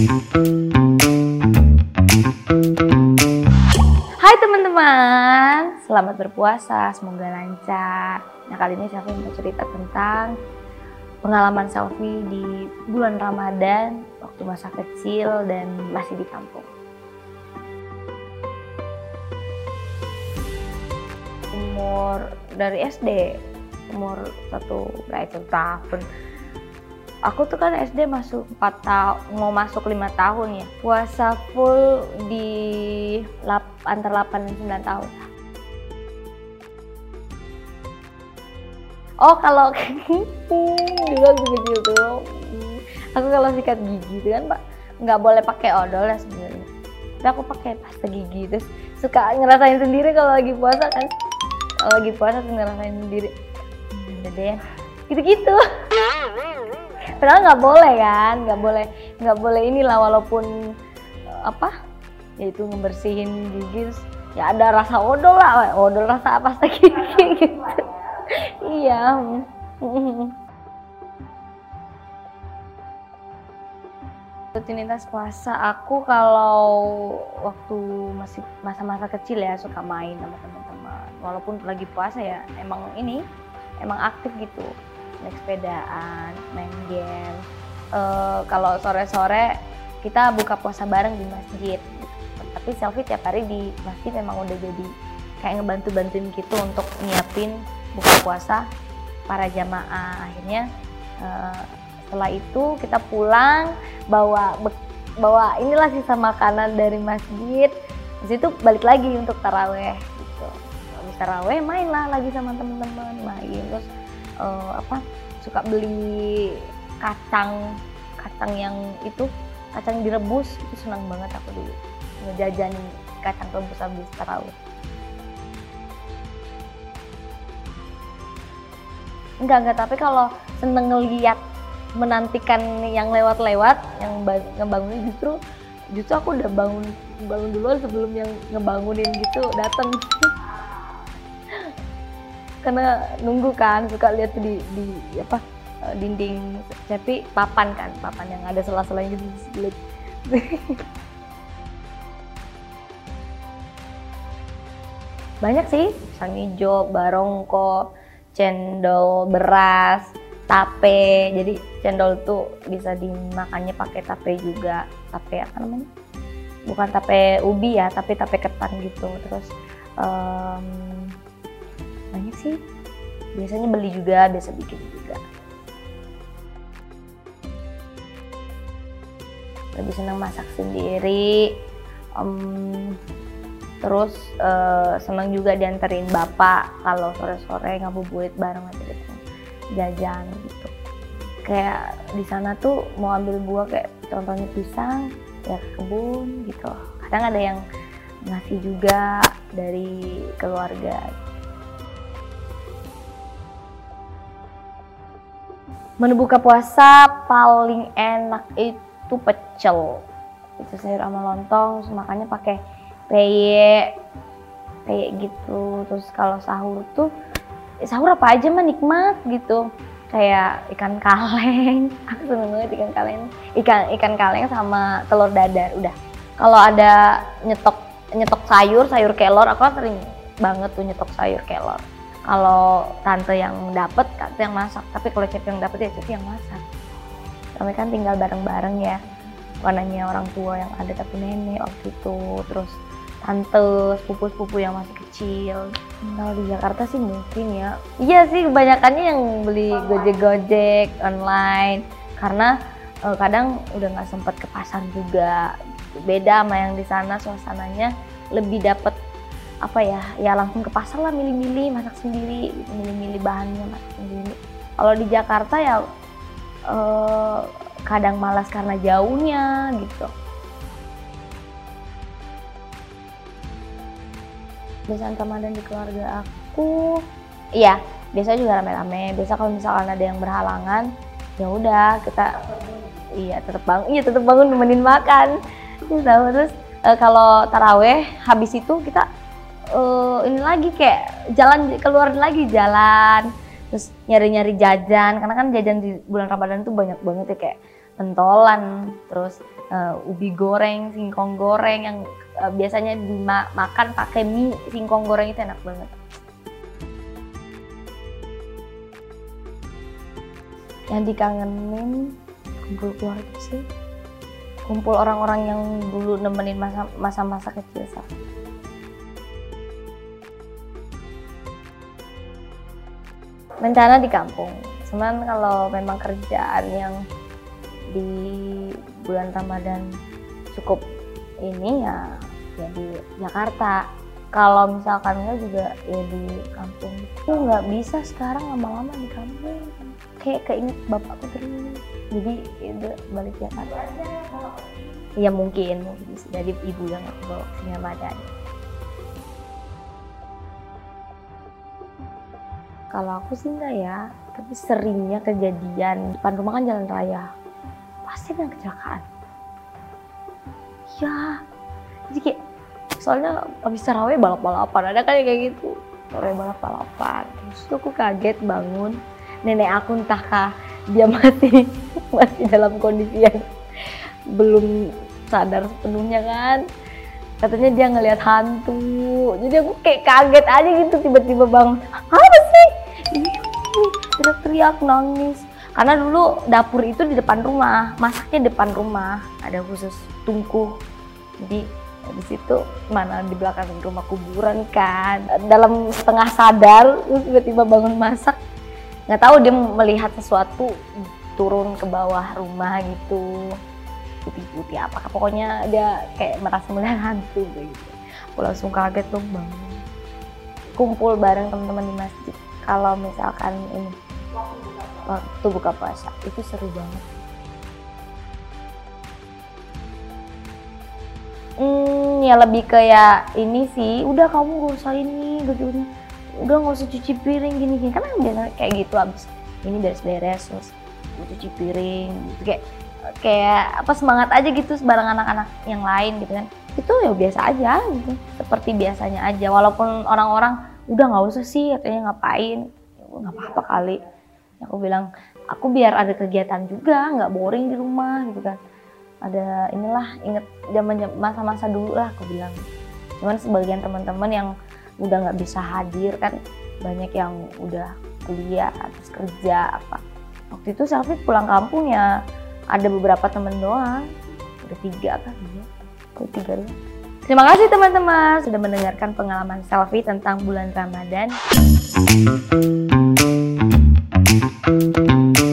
Hai teman-teman, selamat berpuasa, semoga lancar. Nah kali ini Selfie mau cerita tentang pengalaman Selfie di bulan Ramadan waktu masa kecil dan masih di kampung. Umur dari SD, umur satu, nggak itu tahun, aku tuh kan SD masuk 4 tahun mau masuk lima tahun ya. Puasa full di lap, antara 8 dan 9 tahun. Oh kalau aku kecil tuh aku kalau sikat gigi tuh kan pak nggak boleh pakai odol ya sebenarnya. Tapi aku pakai pasta gigi terus suka ngerasain sendiri kalau lagi puasa kan. Kalau lagi puasa tuh ngerasain sendiri. Udah deh gitu-gitu padahal nggak boleh kan nggak boleh nggak boleh inilah walaupun apa yaitu ngebersihin gigi ya ada rasa odol lah odol rasa apa gigi gitu. Iya rutinitas puasa aku kalau waktu masih masa-masa kecil ya suka main sama teman-teman. Walaupun lagi puasa ya emang ini emang aktif gitu naik sepedaan, main game. Uh, kalau sore-sore kita buka puasa bareng di masjid. Tapi selfie tiap hari di masjid memang udah jadi kayak ngebantu-bantuin gitu untuk nyiapin buka puasa para jamaah. Akhirnya uh, setelah itu kita pulang bawa bawa inilah sisa makanan dari masjid. Di situ balik lagi untuk taraweh gitu. Habis taraweh main lah lagi sama teman-teman main terus uh, apa suka beli kacang kacang yang itu kacang direbus itu senang banget aku dulu ngejajan kacang rebus habis tarawih enggak enggak tapi kalau seneng ngeliat menantikan yang lewat-lewat yang ngebangunin justru justru aku udah bangun bangun duluan sebelum yang ngebangunin gitu datang karena nunggu kan suka lihat di di apa eh, dinding. Tapi papan kan papan yang ada sela-selanya gitu banyak sih pisang hijau barongko cendol beras tape. Jadi cendol tuh bisa dimakannya pakai tape juga. Tape apa namanya? Bukan tape ubi ya tapi tape ketan gitu. Terus um, banyak sih. Biasanya beli juga biasa bikin juga. Lebih senang masak sendiri um, terus uh, senang juga dianterin bapak kalau sore-sore ngabuburit bareng aja jajan gitu. Kayak di sana tuh mau ambil buah kayak contohnya pisang ya ke kebun gitu. Kadang ada yang ngasih juga dari keluarga Menu buka puasa paling enak itu pecel. Itu sayur sama lontong, makanya pakai peye, peye gitu. Terus kalau sahur tuh sahur apa aja mah nikmat gitu. Kayak ikan kaleng, aku seneng banget ikan kaleng. Ikan ikan kaleng sama telur dadar, udah. Kalau ada nyetok nyetok sayur, sayur kelor, aku kan sering banget tuh nyetok sayur kelor kalau tante yang dapet tante yang masak. Tapi kalau Cepi yang dapet ya Cepi yang masak. Kami kan tinggal bareng-bareng ya. Bukan hanya orang tua yang ada tapi nenek waktu itu. Terus tante sepupu-sepupu yang masih kecil. Kalau di Jakarta sih mungkin ya. Iya sih kebanyakannya yang beli gojek-gojek online. Karena eh, kadang udah nggak sempet ke pasar juga. Beda sama yang di sana suasananya lebih dapat apa ya ya langsung ke pasar lah milih-milih masak sendiri milih-milih bahannya masak sendiri. Kalau di Jakarta ya eh, kadang malas karena jauhnya gitu. Biasanya Ramadan di keluarga aku iya biasa juga rame-rame. Biasa kalau misalkan ada yang berhalangan ya udah kita iya tetap bangun iya tetap bangun nemenin makan. Terus e, kalau taraweh habis itu kita uh, ini lagi kayak jalan keluar lagi jalan terus nyari-nyari jajan karena kan jajan di bulan Ramadan tuh banyak banget ya kayak pentolan terus uh, ubi goreng singkong goreng yang uh, biasanya dimakan pakai mie singkong goreng itu enak banget. Yang dikangenin kumpul keluarga sih kumpul orang-orang yang dulu nemenin masa-masa kecil saya rencana di kampung. Cuman kalau memang kerjaan yang di bulan Ramadan cukup ini ya ya di Jakarta. Kalau misalkan enggak juga ya di kampung. Itu nggak bisa sekarang lama-lama di kampung. Kayak keinget bapakku terus jadi itu balik Jakarta. Ya mungkin. Jadi ibu yang bawa sini Ramadan kalau aku sih enggak ya tapi seringnya kejadian depan rumah kan jalan raya. Pasti ada kecelakaan. Ya jadi kayak soalnya habis taraweh balap-balapan ada kan kayak gitu. Taraweh balap-balapan. Terus tuh aku kaget bangun. Nenek aku entahkah dia masih masih dalam kondisi yang belum sadar sepenuhnya kan. Katanya dia ngelihat hantu. Jadi aku kayak kaget aja gitu tiba-tiba bangun teriak-teriak nangis. Karena dulu dapur itu di depan rumah masaknya depan rumah. Ada khusus tungku jadi di situ mana di belakang rumah kuburan kan. Dalam setengah sadar tiba-tiba bangun masak. Nggak tahu dia melihat sesuatu turun ke bawah rumah gitu. Putih-putih apa pokoknya dia kayak merasa melihat hantu gitu. Aku langsung kaget dong bangun. Kumpul bareng teman-teman di masjid. Kalau misalkan ini waktu buka puasa itu seru banget. Hmm ya lebih kayak ini sih udah kamu gak usah ini gitu. Udah nggak usah cuci piring gini gini kan biasanya kayak gitu abis ini beres-beres terus cuci piring gitu. Kayak kayak apa semangat aja gitu bareng anak-anak yang lain gitu kan. Itu ya biasa aja gitu. Seperti biasanya aja walaupun orang-orang udah nggak usah sih katanya ngapain? Nggak apa-apa kali aku bilang aku biar ada kegiatan juga nggak boring di rumah gitu kan. Ada inilah inget zaman masa-masa dulu lah aku bilang. Cuman sebagian teman-teman yang udah nggak bisa hadir kan banyak yang udah kuliah atau kerja apa. Waktu itu selfie pulang kampung ya ada beberapa temen doang. Udah tiga kan ya udah tiga doang. Terima kasih teman-teman sudah mendengarkan pengalaman selfie tentang bulan Ramadan. Thank you.